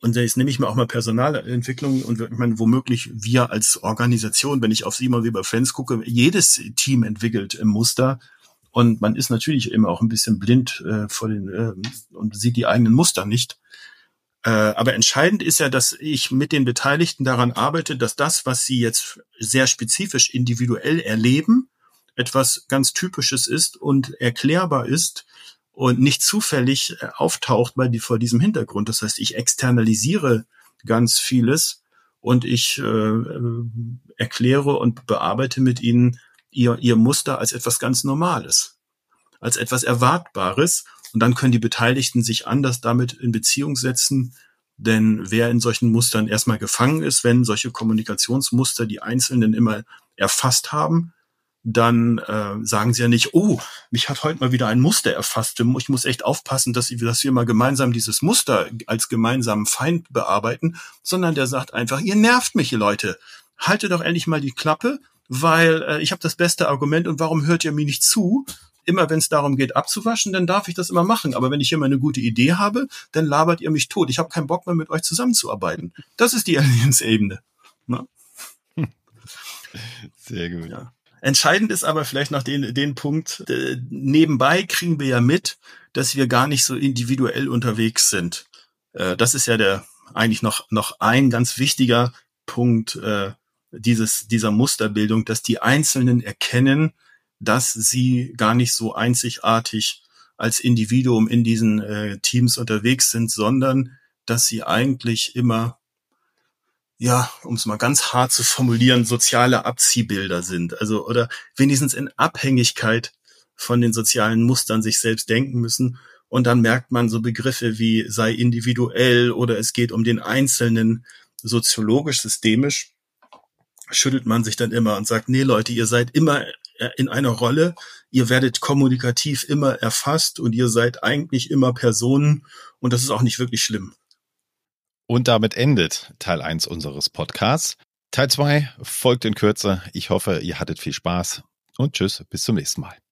und jetzt nehme ich mir auch mal Personalentwicklung und ich meine, womöglich wir als Organisation, wenn ich auf Simon Weber Friends gucke, jedes Team entwickelt im Muster. Und man ist natürlich immer auch ein bisschen blind äh, vor den äh, und sieht die eigenen Muster nicht. Äh, aber entscheidend ist ja, dass ich mit den Beteiligten daran arbeite, dass das, was sie jetzt sehr spezifisch individuell erleben, etwas ganz Typisches ist und erklärbar ist und nicht zufällig äh, auftaucht bei die, vor diesem Hintergrund. Das heißt, ich externalisiere ganz vieles und ich äh, äh, erkläre und bearbeite mit ihnen ihr, ihr Muster als etwas ganz Normales, als etwas Erwartbares. Und dann können die Beteiligten sich anders damit in Beziehung setzen. Denn wer in solchen Mustern erstmal gefangen ist, wenn solche Kommunikationsmuster die Einzelnen immer erfasst haben, dann äh, sagen sie ja nicht, oh, mich hat heute mal wieder ein Muster erfasst. Ich muss echt aufpassen, dass, dass wir mal gemeinsam dieses Muster als gemeinsamen Feind bearbeiten, sondern der sagt einfach, ihr nervt mich, ihr Leute. Haltet doch endlich mal die Klappe, weil äh, ich habe das beste Argument und warum hört ihr mir nicht zu? Immer wenn es darum geht, abzuwaschen, dann darf ich das immer machen. Aber wenn ich immer eine gute Idee habe, dann labert ihr mich tot. Ich habe keinen Bock mehr, mit euch zusammenzuarbeiten. Das ist die Allianzebene. Ne? Sehr gut. Ja. Entscheidend ist aber vielleicht noch den, den Punkt, äh, nebenbei kriegen wir ja mit, dass wir gar nicht so individuell unterwegs sind. Äh, das ist ja der eigentlich noch, noch ein ganz wichtiger Punkt äh, dieses, dieser Musterbildung, dass die Einzelnen erkennen, dass sie gar nicht so einzigartig als Individuum in diesen äh, Teams unterwegs sind, sondern dass sie eigentlich immer ja, um es mal ganz hart zu formulieren, soziale Abziehbilder sind. Also oder wenigstens in Abhängigkeit von den sozialen Mustern sich selbst denken müssen. Und dann merkt man so Begriffe wie sei individuell oder es geht um den Einzelnen soziologisch, systemisch, schüttelt man sich dann immer und sagt, nee Leute, ihr seid immer in einer Rolle, ihr werdet kommunikativ immer erfasst und ihr seid eigentlich immer Personen und das ist auch nicht wirklich schlimm. Und damit endet Teil 1 unseres Podcasts. Teil 2 folgt in Kürze. Ich hoffe, ihr hattet viel Spaß und tschüss, bis zum nächsten Mal.